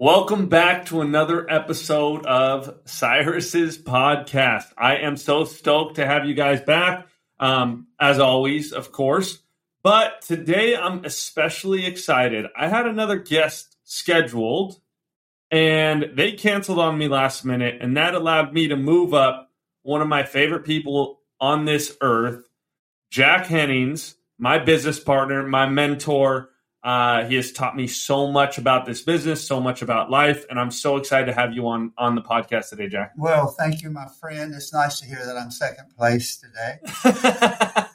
Welcome back to another episode of Cyrus's podcast. I am so stoked to have you guys back, um, as always, of course. But today I'm especially excited. I had another guest scheduled, and they canceled on me last minute, and that allowed me to move up one of my favorite people on this earth, Jack Hennings, my business partner, my mentor uh, he has taught me so much about this business, so much about life, and I'm so excited to have you on on the podcast today, Jack. Well, thank you, my friend. It's nice to hear that I'm second place today.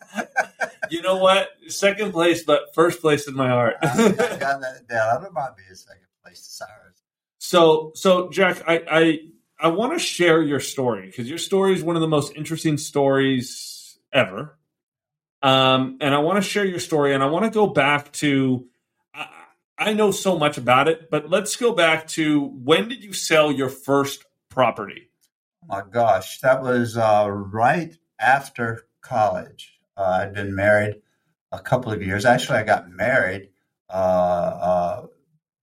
you know what? Second place, but first place in my heart. I got that down. I don't mind being second place to Cyrus. So, so Jack, I I, I want to share your story because your story is one of the most interesting stories ever. Um, and I want to share your story, and I want to go back to I know so much about it, but let's go back to when did you sell your first property? Oh my gosh, that was uh, right after college. Uh, I'd been married a couple of years. Actually, I got married. Uh, uh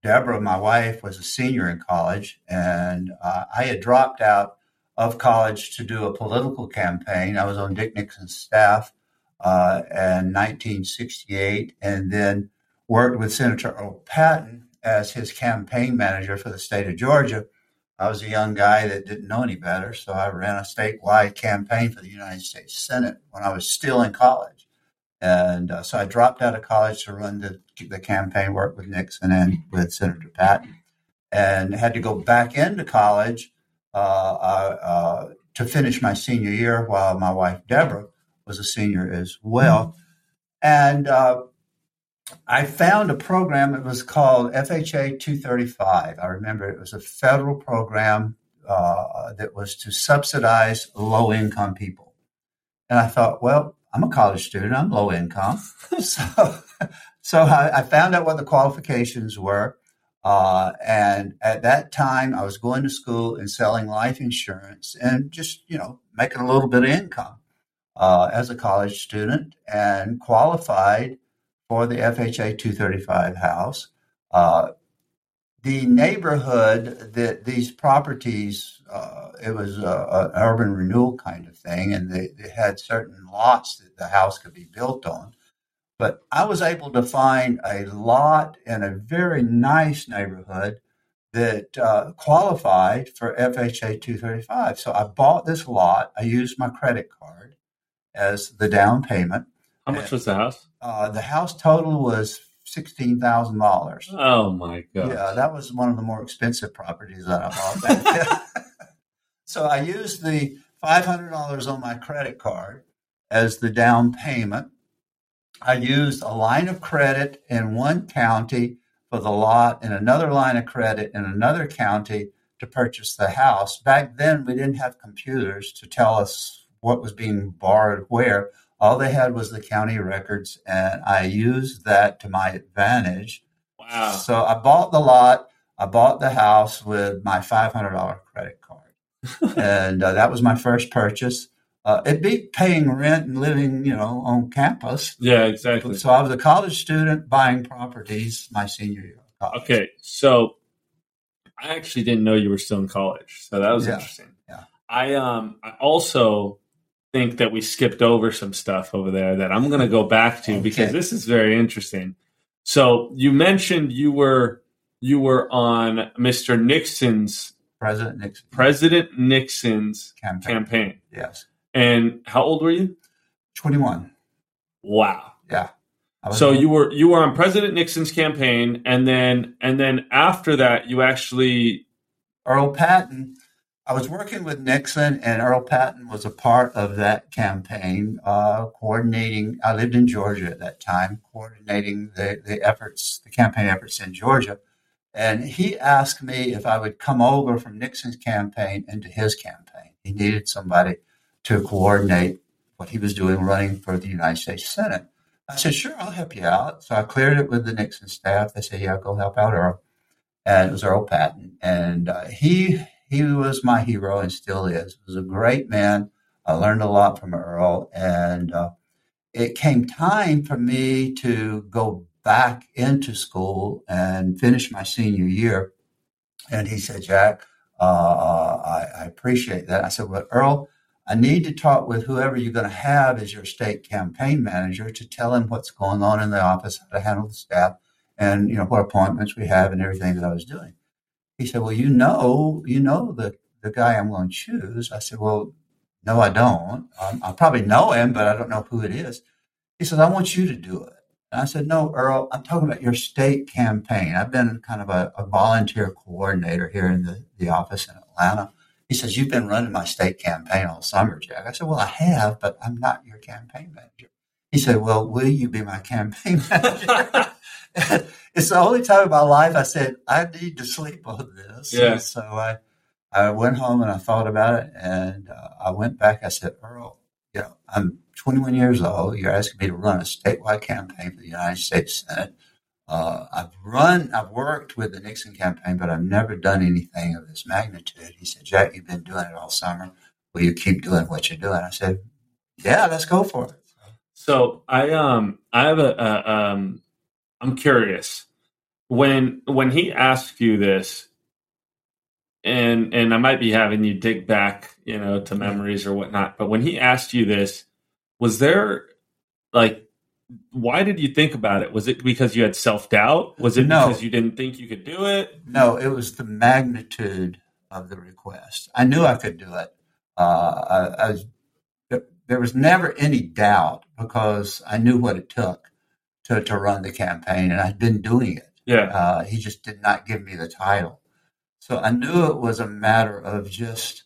Deborah, my wife, was a senior in college, and uh, I had dropped out of college to do a political campaign. I was on Dick Nixon's staff uh, in 1968, and then worked with Senator Earl Patton as his campaign manager for the state of Georgia. I was a young guy that didn't know any better, so I ran a statewide campaign for the United States Senate when I was still in college. And uh, so I dropped out of college to run the, the campaign work with Nixon and with Senator Patton, and had to go back into college uh, uh, uh to finish my senior year while my wife Deborah was a senior as well. And uh, I found a program. It was called FHA 235. I remember it was a federal program uh, that was to subsidize low income people. And I thought, well, I'm a college student. I'm low income. so, so I, I, found out what the qualifications were. Uh, and at that time, I was going to school and selling life insurance and just, you know, making a little bit of income uh, as a college student and qualified for the FHA 235 house. Uh, the neighborhood that these properties, uh, it was an urban renewal kind of thing, and they, they, had certain lots that the house could be built on. But I was able to find a lot in a very nice neighborhood that uh, qualified for FHA 235. So I bought this lot. I used my credit card as the down payment. How much was the house? Uh, the house total was sixteen thousand dollars. Oh my god! Yeah, that was one of the more expensive properties that I bought. so I used the five hundred dollars on my credit card as the down payment. I used a line of credit in one county for the lot and another line of credit in another county to purchase the house. Back then, we didn't have computers to tell us what was being borrowed where. All they had was the county records, and I used that to my advantage. Wow. So I bought the lot, I bought the house with my $500 credit card. and uh, that was my first purchase. Uh, it beat paying rent and living, you know, on campus. Yeah, exactly. So I was a college student buying properties my senior year. Okay, so I actually didn't know you were still in college, so that was yeah, interesting. Yeah. I um I also think that we skipped over some stuff over there that I'm going to go back to okay. because this is very interesting. So you mentioned you were you were on Mr. Nixon's President Nixon President Nixon's campaign. campaign. Yes. And how old were you? 21. Wow. Yeah. So you were you were on President Nixon's campaign and then and then after that you actually Earl Patton I was working with Nixon, and Earl Patton was a part of that campaign, uh, coordinating. I lived in Georgia at that time, coordinating the, the efforts, the campaign efforts in Georgia. And he asked me if I would come over from Nixon's campaign into his campaign. He needed somebody to coordinate what he was doing running for the United States Senate. I said, sure, I'll help you out. So I cleared it with the Nixon staff. They said, yeah, go help out Earl. And it was Earl Patton. And uh, he he was my hero and still is. He was a great man. I learned a lot from Earl, and uh, it came time for me to go back into school and finish my senior year. And he said, Jack, uh, uh, I, I appreciate that. I said, well, Earl, I need to talk with whoever you're going to have as your state campaign manager to tell him what's going on in the office, how to handle the staff, and you know what appointments we have and everything that I was doing. He said, "Well, you know, you know the the guy I'm going to choose." I said, "Well, no, I don't. Um, I probably know him, but I don't know who it is." He said, "I want you to do it." And I said, "No, Earl, I'm talking about your state campaign. I've been kind of a, a volunteer coordinator here in the, the office in Atlanta." He says, You've been running my state campaign all summer, Jack. I said, Well, I have, but I'm not your campaign manager. He said, Well, will you be my campaign manager? it's the only time in my life I said, I need to sleep on this. Yeah. And so I, I went home and I thought about it and uh, I went back. I said, Earl, you know, I'm 21 years old. You're asking me to run a statewide campaign for the United States Senate. Uh, I've run, I've worked with the Nixon campaign, but I've never done anything of this magnitude. He said, Jack, you've been doing it all summer. Will you keep doing what you're doing? I said, Yeah, let's go for it. So I um I have a, a um I'm curious when when he asked you this, and and I might be having you dig back, you know, to memories or whatnot. But when he asked you this, was there like why did you think about it? Was it because you had self doubt? Was it No. because you didn't think you could do it? No, it was the magnitude of the request. I knew I could do it. Uh, I, I was, there was never any doubt because I knew what it took to, to run the campaign and I'd been doing it. Yeah, Uh, he just did not give me the title. So I knew it was a matter of just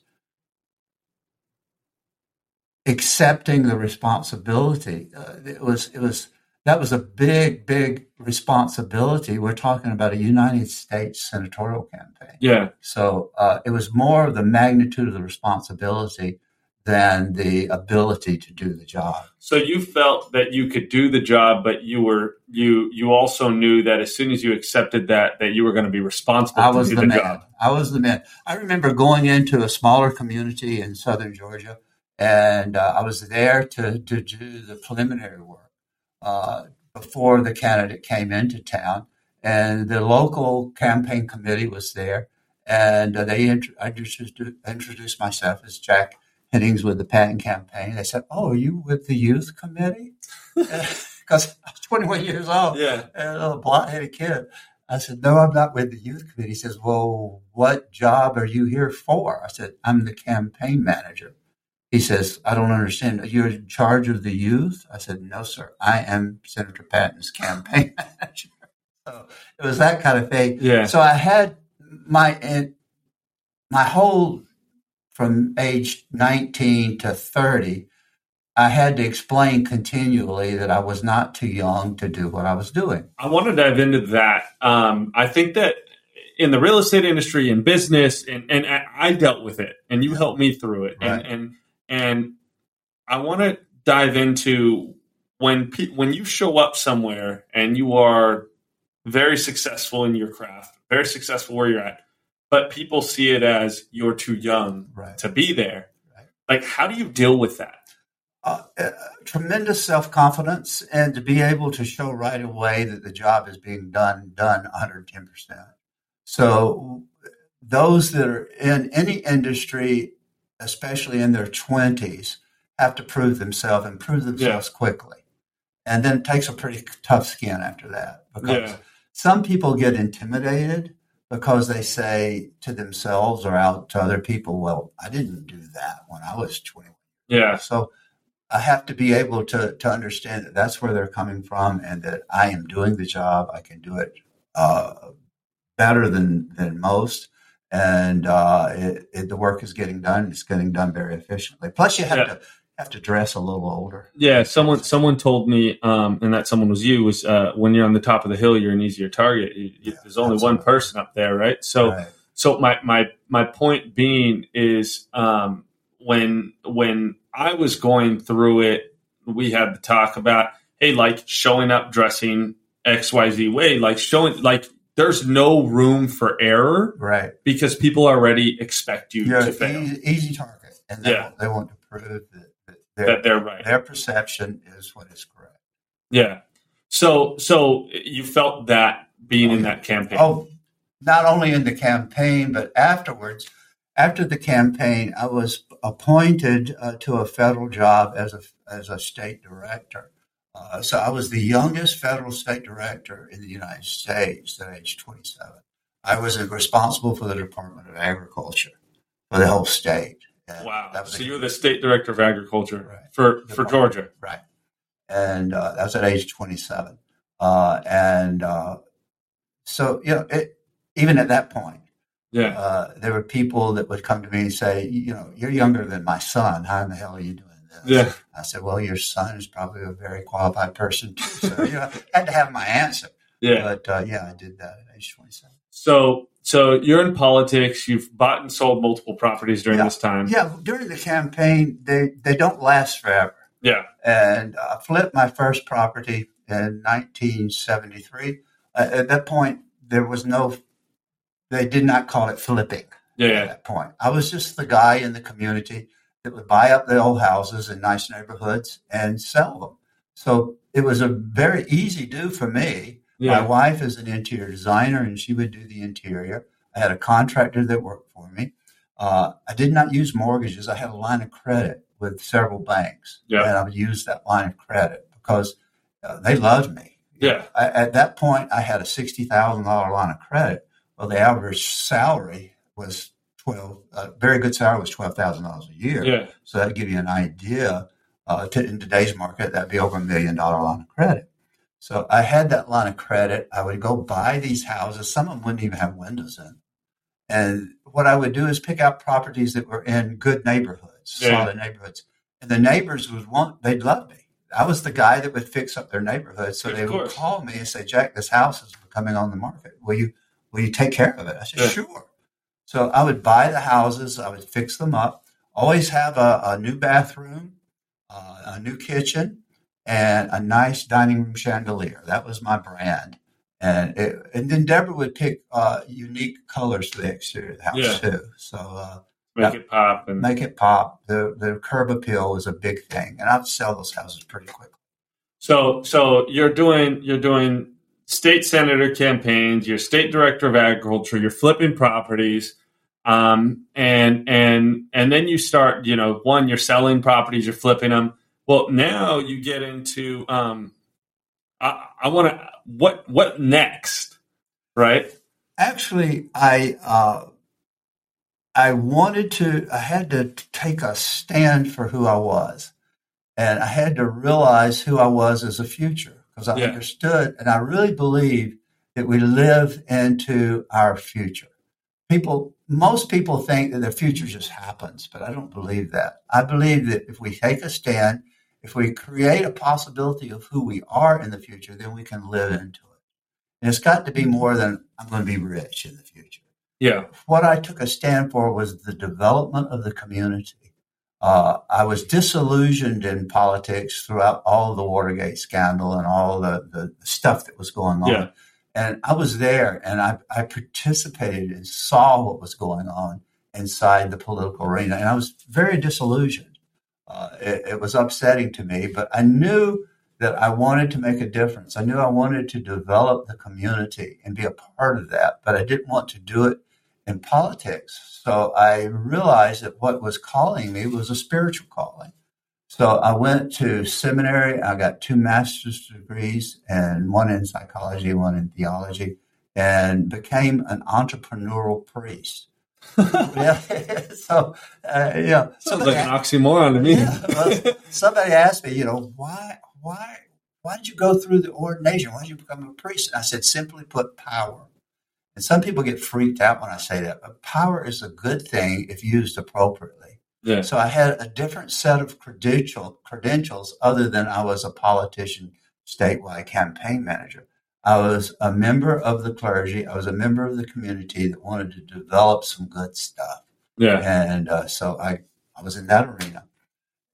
accepting the responsibility. Uh, it was, it was, that was a big, big responsibility. We're talking about a United States senatorial campaign. yeah. So uh, it was more of the magnitude of the responsibility than the ability to do the job. So you felt that you could do the job, but you were you you also knew that as soon as you accepted that that you were going to be responsible I to was the, the, man. job. I was the man. I remember going into a smaller community in southern Georgia, and uh, I was there to, to do the preliminary work uh, before the candidate came into town. And the local campaign committee was there, and uh, they int- I introduced, introduced myself as Jack Hennings with the Patton campaign. They said, "Oh, are you with the youth committee?" Uh, because I was 21 years old Yeah, and a blonde headed kid. I said, No, I'm not with the youth committee. He says, Well, what job are you here for? I said, I'm the campaign manager. He says, I don't understand. You're in charge of the youth? I said, No, sir. I am Senator Patton's campaign manager. So it was that kind of thing. yeah, So I had my and my whole from age 19 to 30, I had to explain continually that I was not too young to do what I was doing. I want to dive into that. Um, I think that in the real estate industry and business, and, and I I dealt with it, and you helped me through it, and and and I want to dive into when pe- when you show up somewhere and you are very successful in your craft, very successful where you're at, but people see it as you're too young Right. to be there. Right. Like, how do you deal with that? uh, uh, tremendous self confidence and to be able to show right away that the job is being done done 110 percent. So those that are in any industry, especially in their 20s, have to prove themselves and prove themselves quickly. And then it takes a pretty tough skin after that because Yeah. some people get intimidated because they say to themselves or out to other people, well, I didn't do that when I was 21. Yeah, So I have to be able to to understand that that's where they're coming from, and that I am doing the job. I can do it uh, better than than most, and uh, it, it, the work is getting done. It's getting done very efficiently. Plus, you have Yeah. to have to dress a little older. Yeah, someone someone told me, um, and that someone was you. Was uh, when you're on the top of the hill, you're an easier target. You, Yeah, there's only one person up there, right? So, Right. so my my my point being is, um, when when I was going through it, we had the talk about, hey, like showing up dressing X Y Z way, like showing like there's no room for error right. because people already expect you You're to fail. easy, easy target, and they, Yeah. want, they want to prove that their That they're right. their perception is what is correct. Yeah. So so you felt that being Oh, in that campaign. Oh, not only in the campaign, but afterwards. After the campaign, I was appointed uh, to a federal job as a, as a state director. Uh, so I was the youngest federal state director in the United States at age 27. I was responsible for the Department of Agriculture for the whole state. And wow! so you were the state director of agriculture right. for for Georgia, right? And uh, that was at age 27. Uh, and uh, so you know, it, even at that point, yeah, uh, there were people that would come to me and say, you know, you're younger than my son. How in the hell are you doing? This? Yeah. I said, well, your son is probably a very qualified person too. So, you know, I had to have my answer. Yeah. But uh, yeah, I did that at age 27. So, so you're in politics. You've bought and sold multiple properties during yeah. this time. Yeah. During the campaign, they, they don't last forever. Yeah. And I flipped my first property in 1973. Uh, at that point, there was no, they did not call it flipping. Yeah. At that point, I was just the guy in the community that would buy up the old houses in nice neighborhoods and sell them. So it was a very easy do for me. Yeah. My wife is an interior designer and she would do the interior. I had a contractor that worked for me. Uh, I did not use mortgages. I had a line of credit with several banks. Yeah. And I would use that line of credit because uh, they loved me. Yeah. I, at that point, I had a $60,000 line of credit. Well, the average salary was twelve. A very good salary was twelve thousand dollars a year. Yeah. So that'd give you an idea. Uh, to, in today's market, that'd be over a million dollar line of credit. So I had that line of credit. I would go buy these houses. Some of them wouldn't even have windows in. And what I would do is pick out properties that were in good neighborhoods, Yeah. solid neighborhoods. And the neighbors would want, they'd love me. I was the guy that would fix up their neighborhood. So Of they would call me and say, Jack, this house is coming on the market. Will you, will you take care of it? I said, Yeah. sure. So I would buy the houses, I would fix them up, always have a, a new bathroom, uh, a new kitchen, and a nice dining room chandelier. That was my brand. And it, and then Deborah would pick uh, unique colors for the exterior of the house Yeah. too. So uh, Make it pop and make it pop. The the curb appeal was a big thing, and I'd sell those houses pretty quickly. So so you're doing you're doing state senator campaigns, you're state director of agriculture, you're flipping properties, um, and and and then you start, you know, one, you're selling properties, you're flipping them. Well, now you get into um, I, I want to what what next, right? Actually, I uh, I wanted to. I had to take a stand for who I was, and I had to realize who I was as a future because I Yeah. understood, and I really believe that we live into our future. People, most people think that the future just happens, but I don't believe that. I believe that if we take a stand, if we create a possibility of who we are in the future, then we can live into it. And it's got to be more than I'm going to be rich in the future Yeah, what I took a stand for was the development of the community. Uh, I was disillusioned in politics throughout all the Watergate scandal and all the, the stuff that was going on. Yeah. And I was there and I, I participated and saw what was going on inside the political arena. And I was very disillusioned. Uh, it, it was upsetting to me, but I knew that I wanted to make a difference. I knew I wanted to develop the community and be a part of that, but I didn't want to do it in politics. So I realized that what was calling me was a spiritual calling. So I went to seminary. I got two master's degrees, and one in psychology, one in theology, and became an entrepreneurial priest. Yeah. So, uh, yeah. sounds like an oxymoron to me. Yeah, well, somebody asked me, you know, why, why, why did you go through the ordination? Why did you become a priest? And I said, simply put, power. And some people get freaked out when I say that, but power is a good thing if used appropriately. yeah, So I had a different set of credential, credentials other than I was a politician, statewide campaign manager. I was a member of the clergy. I was a member of the community that wanted to develop some good stuff. yeah, And uh, so I, I was in that arena.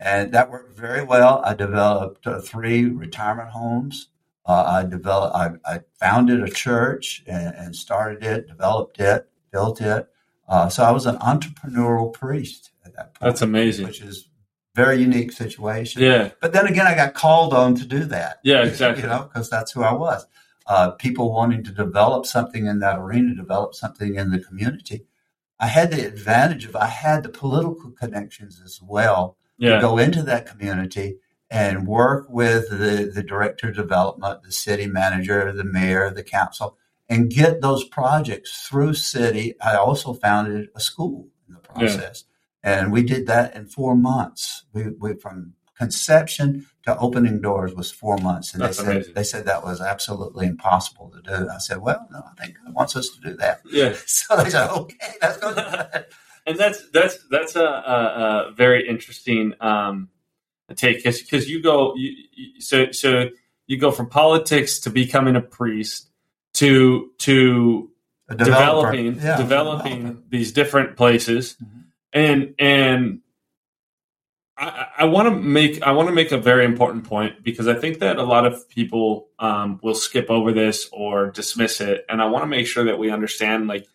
And that worked very well. I developed uh, three retirement homes. Uh, I developed, I, I founded a church and, and started it, developed it, built it. Uh, so I was an entrepreneurial priest at that point. That's amazing. Which is very unique situation. Yeah, But then again, I got called on to do that. Yeah, exactly. You know, because that's who I was. Uh, people wanting to develop something in that arena, develop something in the community. I had the advantage of I had the political connections as well Yeah. to go into that community and work with the, the director of development, the city manager, the mayor, the council, and get those projects through city. I also founded a school in the process. And we did that in four months. We, we from conception to opening doors was four months. And That's they said amazing. they said that was absolutely impossible to do. I said, Well, no, I think God wants us to do that. Yeah. So they said, Okay, let's go and that's that's that's a, a, a very interesting um, take because you go you, you, so so you go from politics to becoming a priest to to developing Yeah, developing these different places Mhm. and and I, I want to make I want to make a very important point because I think that a lot of people um, will skip over this or dismiss it, and I want to make sure that we understand like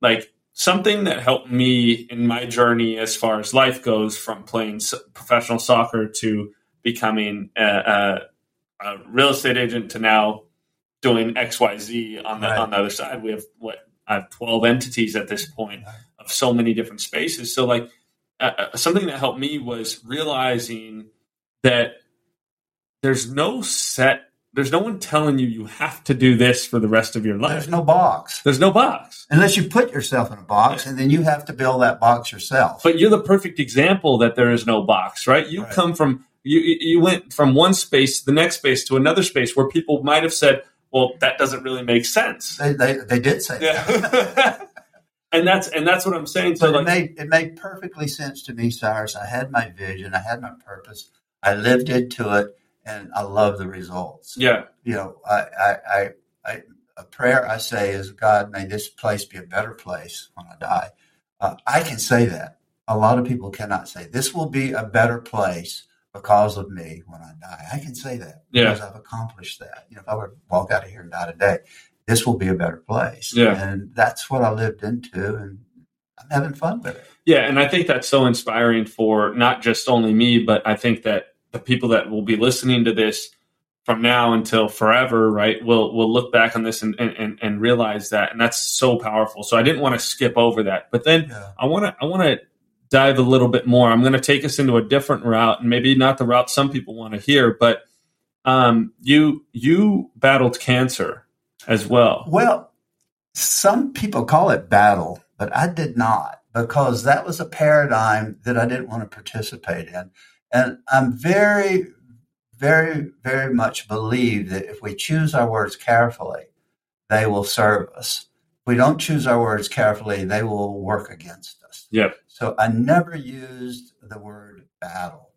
like something that helped me in my journey as far as life goes, from playing professional soccer to becoming a, a, a real estate agent to now doing X Y Z on the Right. on the other side. We have what I have twelve entities at this point of so many different spaces. So like uh, something that helped me was realizing that there's no set there's no one telling you you have to do this for the rest of your life. There's no box. There's no box. Unless you put yourself in a box and then you have to build that box yourself. But you're the perfect example that there is no box, right? You Right. come from you you went from one space to the next space to another space where people might have said, "Well, that doesn't really make sense." they, they, they did say that. And that's and that's what I'm saying. So But it made it made perfectly sense to me, Cyrus. I had my vision, I had my purpose, I lived into it, and I love the results. yeah, You know, I, I, I, I a prayer I say is, God, may this place be a better place when I die. Uh, I can say that. A lot of people cannot say this will be a better place because of me when I die. I can say that Yeah. because I've accomplished that. You know, if I were to walk out of here and die today, this will be a better place. Yeah. and that's what I lived into, and I'm having fun with it. Yeah, and I think that's so inspiring for not just only me, but I think that the people that will be listening to this from now until forever, right, will will look back on this and and, and realize that, and that's so powerful. So I didn't want to skip over that, but then Yeah. I want to I want to dive a little bit more. I'm going to take us into a different route, and maybe not the route some people want to hear, but um, you you battled cancer as well. Well, some people call it battle, but I did not because that was a paradigm that I didn't want to participate in. And I'm very, very, very much believe that if we choose our words carefully, they will serve us. If we don't choose our words carefully, they will work against us. Yep. So I never used the word battle.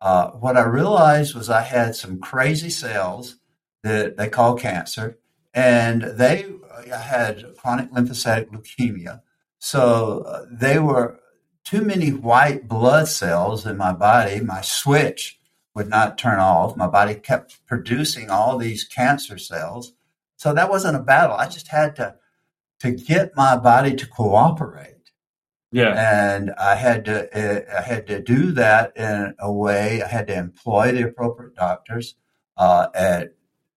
Uh, what I realized was I had some crazy cells that they call cancer, and they had chronic lymphocytic leukemia. So uh, they were too many white blood cells in my body. My switch would not turn off. My body kept producing all these cancer cells. So that wasn't a battle. I just had to to get my body to cooperate Yeah. and I had to uh, I had to do that in a way. I had to employ the appropriate doctors. Uh, and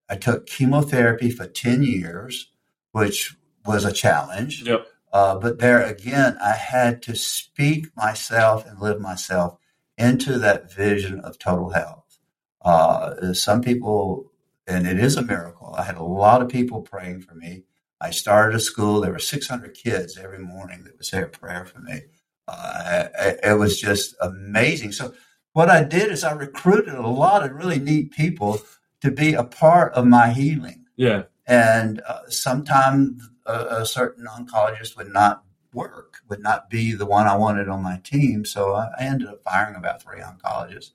I took chemotherapy for ten years, which was a challenge. Yep. Uh, but there again, I had to speak myself and live myself into that vision of total health. Uh, some people, and it is a miracle. I had a lot of people praying for me. I started a school. There were 600 kids every morning that would say a prayer for me. Uh, it, it was just amazing. So what I did is I recruited a lot of really neat people to be a part of my healing. Yeah. And uh, sometimes a, a certain oncologist would not work, would not be the one I wanted on my team. So I, I ended up firing about three oncologists.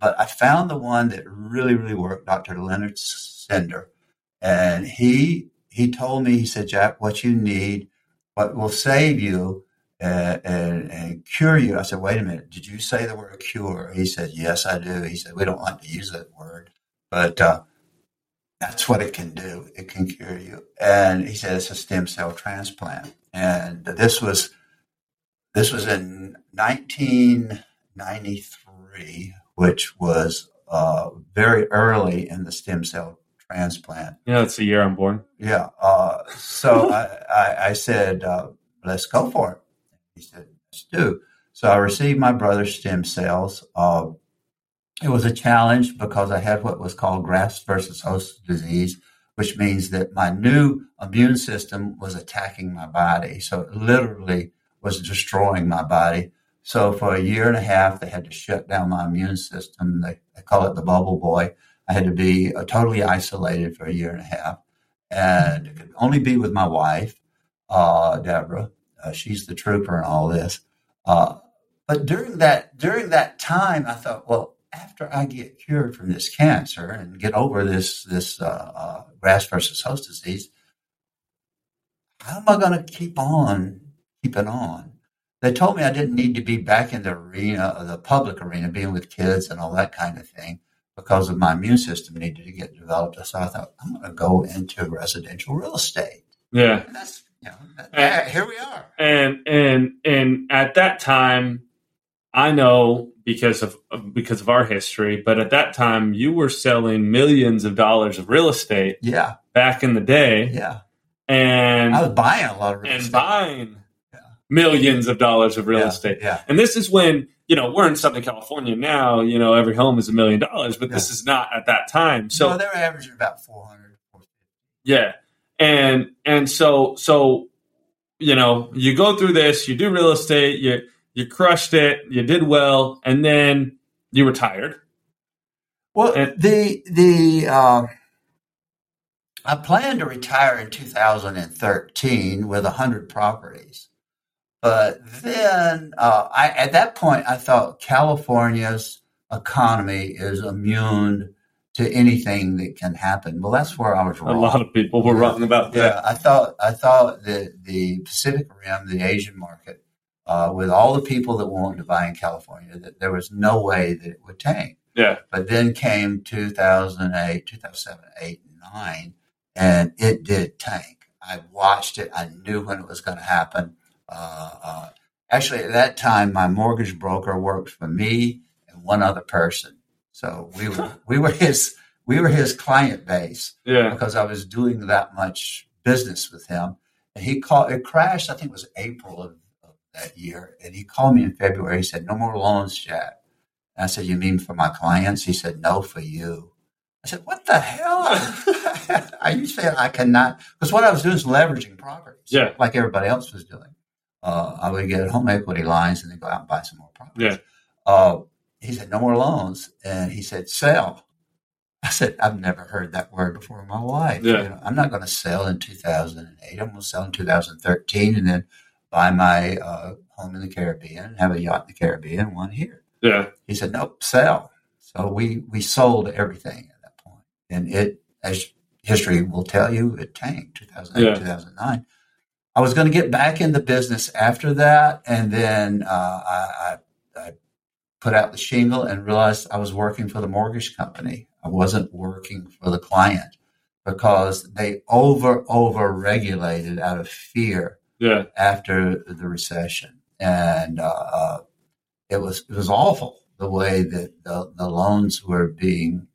But I found the one that really, really worked, Dr. Leonard Sender. And he he told me, he said, Jack, what you need, what will save you uh, and, and cure you. I said, wait a minute, did you say the word cure? He said, yes, I do. He said, we don't like to use that word, but uh, that's what it can do. It can cure you. And he said it's a stem cell transplant. And this was this was in 1993, which was uh, very early in the stem cell transplant. Yeah, it's the year I'm born. Yeah. Uh, so I, I, I, said, uh, let's go for it. He said, let's do. So I received my brother's stem cells. Uh, it was a challenge because I had what was called graft versus host disease, which means that my new immune system was attacking my body. So it literally was destroying my body. So for a year and a half, they had to shut down my immune system. They, they call it the bubble boy. I had to be uh, totally isolated for a year and a half, and could only be with my wife, uh, Deborah. Uh, she's the trooper in all this. Uh, but during that during that time, I thought, well, after I get cured from this cancer and get over this this uh, uh, graft versus host disease, how am I going to keep on keeping on? They told me I didn't need to be back in the arena, the public arena, being with kids and all that kind of thing because of my immune system needed to get developed. So I thought I'm going to go into residential real estate. Yeah, and that's you know, and, here we are. And and and at that time, I know because of because of our history, but at that time you were selling millions of dollars of real estate. Yeah, back in the day. Yeah, and I was buying a lot of real and estate. buying yeah. millions of dollars of real yeah. estate. Yeah, and this is when you know, we're in Southern California now, you know, every home is a million dollars, but yeah. this is not at that time. So no, they were averaging about 400. Yeah. And, and so, so, you know, you go through this, you do real estate, you, you crushed it, you did well, and then you retired. Well, and, the, the, uh, I planned to retire in 2013 with 100 properties. But then, uh, I, at that point, I thought California's economy is immune to anything that can happen. Well, that's where I was wrong. A lot of people were wrong about that. Yeah, I thought I thought that the Pacific Rim, the Asian market, uh, with all the people that wanted to buy in California, that there was no way that it would tank. Yeah. But then came 2008, 2007, 8, and 9, and it did tank. I watched it. I knew when it was going to happen. Uh, uh, actually, at that time, my mortgage broker worked for me and one other person. So we were we were his we were his client base. Yeah. Because I was doing that much business with him, and he called. It crashed. I think it was April of, of that year, and he called me in February. He said, "No more loans, Jack." And I said, "You mean for my clients?" He said, "No, for you." I said, "What the hell?" Are you saying I cannot? Because what I was doing is leveraging properties, yeah, like everybody else was doing uh, I would get home equity lines and then go out and buy some more properties. Yeah. Uh, he said, no more loans. And he said, sell. I said, I've never heard that word before in my life. Yeah. You know, I'm not going to sell in 2008. I'm going to sell in 2013 and then buy my uh, home in the Caribbean, have a yacht in the Caribbean, one here. Yeah. He said, nope, sell. So we, we sold everything at that point. And it, as history will tell you, it tanked 2008, Yeah. 2009. I was going to get back in the business after that, and then uh, I, I, I put out the shingle and realized I was working for the mortgage company. I wasn't working for the client because they over over regulated out of fear Yeah. after the recession, and uh, uh, it was it was awful the way that the, the loans were being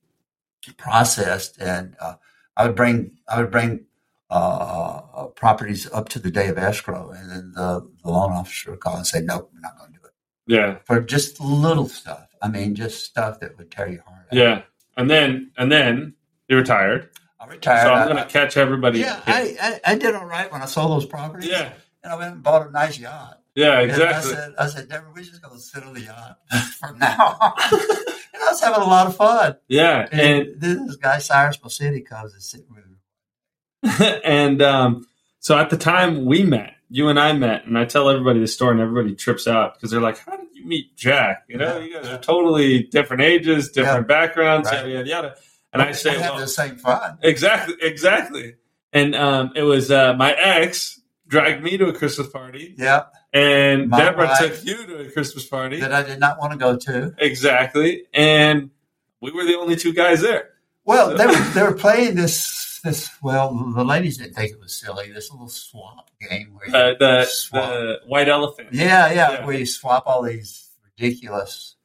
processed, and uh, I would bring I would bring uh, uh, properties up to the day of escrow, and then the, the loan officer would call and say, "Nope, we're not going to do it." Yeah. For just little stuff. I mean, just stuff that would tear your heart out. Yeah. And then, and then you retired. I retired. So I'm going to catch everybody. yeah, I, I, I did all right when I sold those properties. yeah. and I went and bought a nice yacht. Yeah, And exactly. I said, I said, Deborah, we're just going to sit on the yacht from now on. and I was having a lot of fun. Yeah. And, And, this guy, Cyrus City, comes and sit with me. and um, so at the time we met, you and I met, and I tell everybody the story, and everybody trips out because they're like, "How did you meet Jack? You know, Yeah. you guys are totally different ages, different backgrounds, Right. yada yada yada." And I say, well, the same fun. exactly, exactly. And um, it was uh, my ex dragged me to a Christmas party, Yeah, and My Deborah wife. took you to a Christmas party. that I did not want to go to. Exactly, and we were the only two guys there. Well, they were they were playing this this. Well, the ladies didn't think it was silly. This little swap game where you Uh, the, swap. the white elephant. yeah, yeah, yeah. where you swap all these ridiculous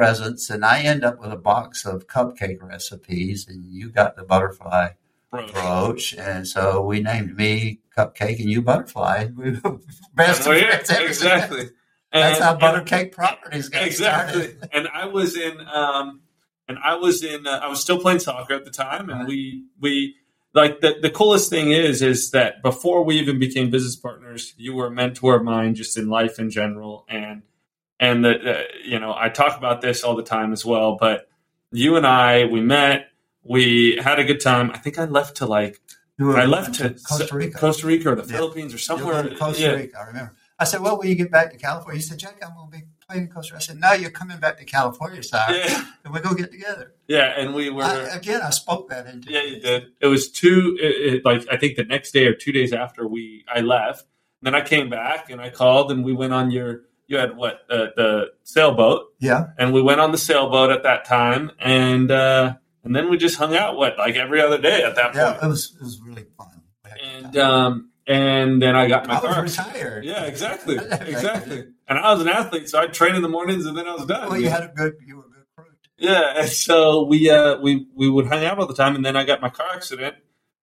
presents, and I end up with a box of cupcake recipes, and you got the butterfly Brooch. brooch, and so we named me Cupcake and you Butterfly. We Best Oh, yeah, friends ever since. exactly. That's And- how Buttercake Properties got exactly. started. And I was in, um, and I was in, uh, I was still playing soccer at the time, and Right. we we like the the coolest thing is is that before we even became business partners, you were a mentor of mine just in life in general, and and the, the you know I talk about this all the time as well, but you and I we met. We had a good time. I think I left to like I left to Costa Rica. Costa Rica or the Yeah. Philippines or somewhere. in Costa yeah. Rica, I remember. I said, "Well, will you get back to California?" He said, "Jack, I'm going to be playing in Costa Rica." I said, "No, you're coming back to California, sir, Yeah, and we're going to get together." yeah, and we were. I, again, I spoke that into. Yeah, you did. It was two. It, it, like I think the next day or two days after we I left. And then I came back and I called and we went on your. You had what uh, the sailboat, Yeah, and we went on the sailboat at that time, and uh, and then we just hung out what like every other day at that yeah, point. it was it was really fun. We had a good And um and then I got my I was car. retired. Yeah, exactly, exactly. And I was an athlete, so I trained in the mornings, and then I was done. Well, you had a good, you were a good crew. Yeah, and so we uh we we would hang out all the time, and then I got my car accident,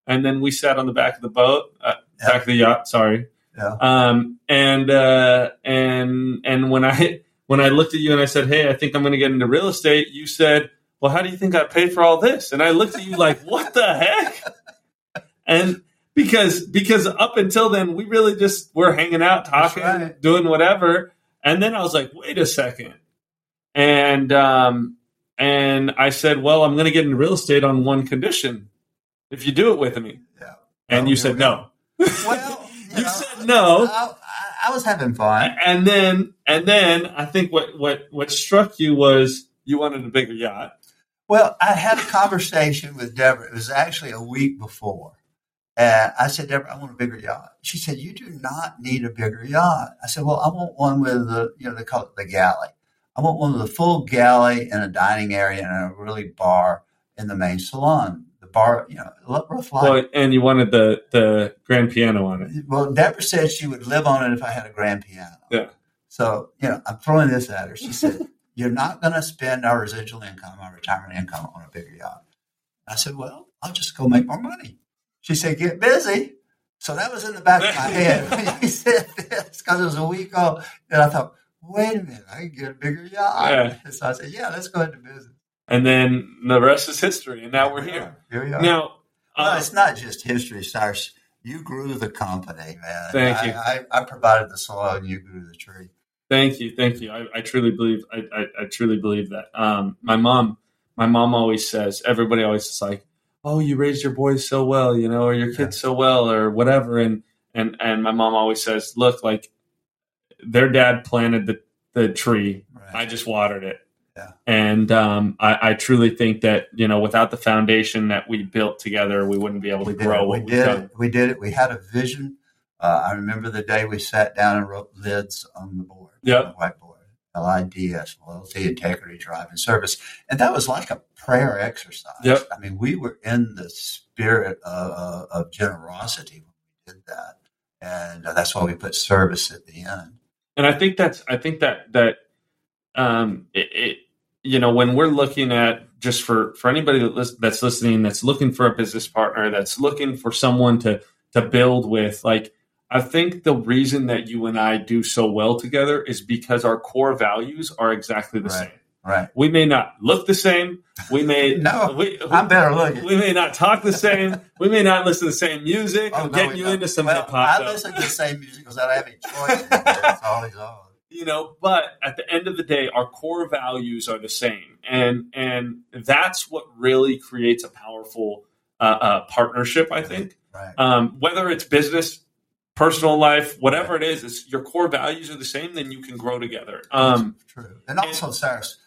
and then we sat on the back of the boat, uh, Yeah. back of the yacht. Sorry. Yeah. Um and uh and and when I when I looked at you and I said, "Hey, I think I'm going to get into real estate," you said, "Well, how do you think I paid for all this?" And I looked at you like, "What the heck?" And because because up until then we really just were hanging out, talking, right. doing whatever, and then I was like, "Wait a second. And um and I said, "Well, I'm going to get into real estate on one condition: if you do it with me." Yeah. And Oh, you said no. Well, You said no. I, I, I was having fun. And then and then I think what what what struck you was you wanted a bigger yacht. Well, I had a conversation with Deborah. It was actually a week before. And I said, Deborah, I want a bigger yacht. She said, You do not need a bigger yacht. I said, Well, I want one with the, you know, they call it the galley. I want one with a full galley and a dining area and a really bar in the main salon. Bar, you know, rough life. Well, and you wanted the the grand piano on it. Well, Deborah said she would live on it if I had a grand piano. Yeah. So, you know, I'm throwing this at her. She said, You're not going to spend our residual income, our retirement income on a bigger yacht. I said, Well, I'll just go make more money. She said, Get busy. So that was in the back of my head when you said this because it was a week old. And I thought, Wait a minute, I can get a bigger yacht. Yeah. So I said, Yeah, let's go into business. And then the rest is history. And now we're here. Here we are. Now, Well, uh, it's not just history, Cyrus. You grew the company, man. Thank I, you. I, I provided the soil and you grew the tree. Thank you, thank you. I, I truly believe. I, I, I truly believe that. Um, my mom, my mom always says. Everybody always is like, "Oh, you raised your boys so well, you know, or your kids so well, or whatever." And and and my mom always says, "Look, like their dad planted the the tree. Right. I just watered it." Yeah. And um, I, I truly think that you know, without the foundation that we built together, we wouldn't be able to we grow. We did it. We did it. We had a vision. Uh, I remember the day we sat down and wrote lids on the board. Yep. on the whiteboard. LIDS, loyalty, integrity, drive, and service. And that was like a prayer exercise. Yep. I mean, we were in the spirit of, of, generosity when we did that. And uh, that's why we put service at the end. and I think that's I think that that um it, it you know when we're looking at just for for anybody that's listening that's looking for a business partner that's looking for someone to to build with like I think the reason that you and I do so well together is because our core values are exactly the Right. same. Right. We may not look the same. We may No, we, I'm better looking. we may not talk the same. We may not listen to the same music. Oh, I'm Oh, no, getting you don't. into some well, hip hop. I listen to the same music because I don't have any choice. That's all. You know but at the end of the day our core values are the same and and that's what really creates a powerful uh, uh, partnership i think Right. um, whether it's business personal life whatever it is it's your core values are the same then you can grow together um, True. And also, Cyrus,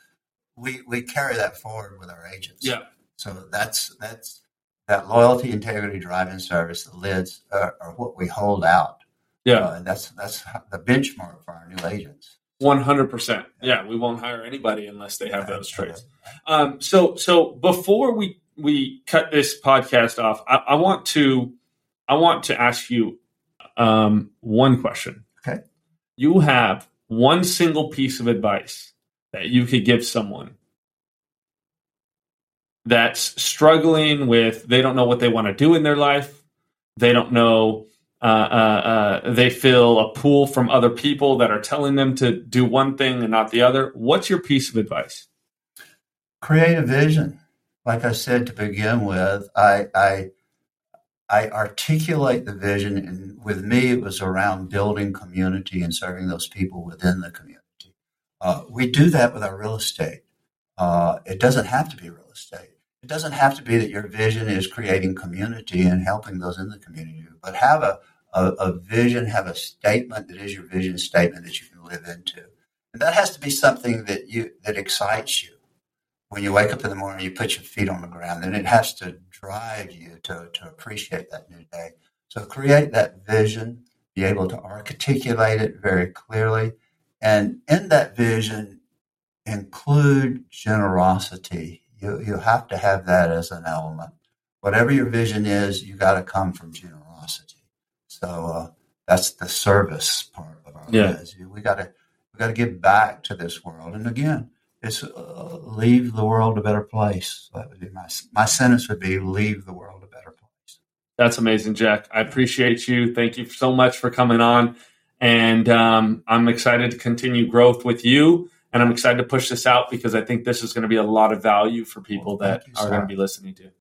we, we carry that forward with our agents. yeah So that's that's that loyalty, integrity, drive, and service. The lids are, are what we hold out. Yeah Uh, that's that's the benchmark for our new agents. 100% yeah we won't hire anybody unless they have those traits Um, so so before we we cut this podcast off, I, I want to I want to ask you um, one question. Okay. You have one single piece of advice that you could give someone that's struggling with they don't know what they want to do in their life they don't know uh, uh, uh, they feel a pull from other people that are telling them to do one thing and not the other what's your piece of advice create a vision like i said to begin with i i I articulate the vision, and with me, it was around building community and serving those people within the community. Uh, we do that with our real estate. Uh, it doesn't have to be real estate. It doesn't have to be that your vision is creating community and helping those in the community, but have a, a, a vision, have a statement that is your vision statement that you can live into. And that has to be something that you that excites you when you wake up in the morning, you put your feet on the ground, and it has to drive you to, to appreciate that new day. So create that vision, be able to articulate it very clearly, and in that vision, include generosity. You, you have to have that as an element. Whatever your vision is, you got to come from generosity. So uh, that's the service part of our yeah. lives. We got to we got to give back to this world. And again, it's uh, leave the world a better place. That would be my my sentence would be leave the world a better place. That's amazing, Jack. I appreciate you. Thank you so much for coming on, and um, I'm excited to continue growth with you. And I'm excited to push this out because I think this is going to be a lot of value for people well, that are going to be listening to.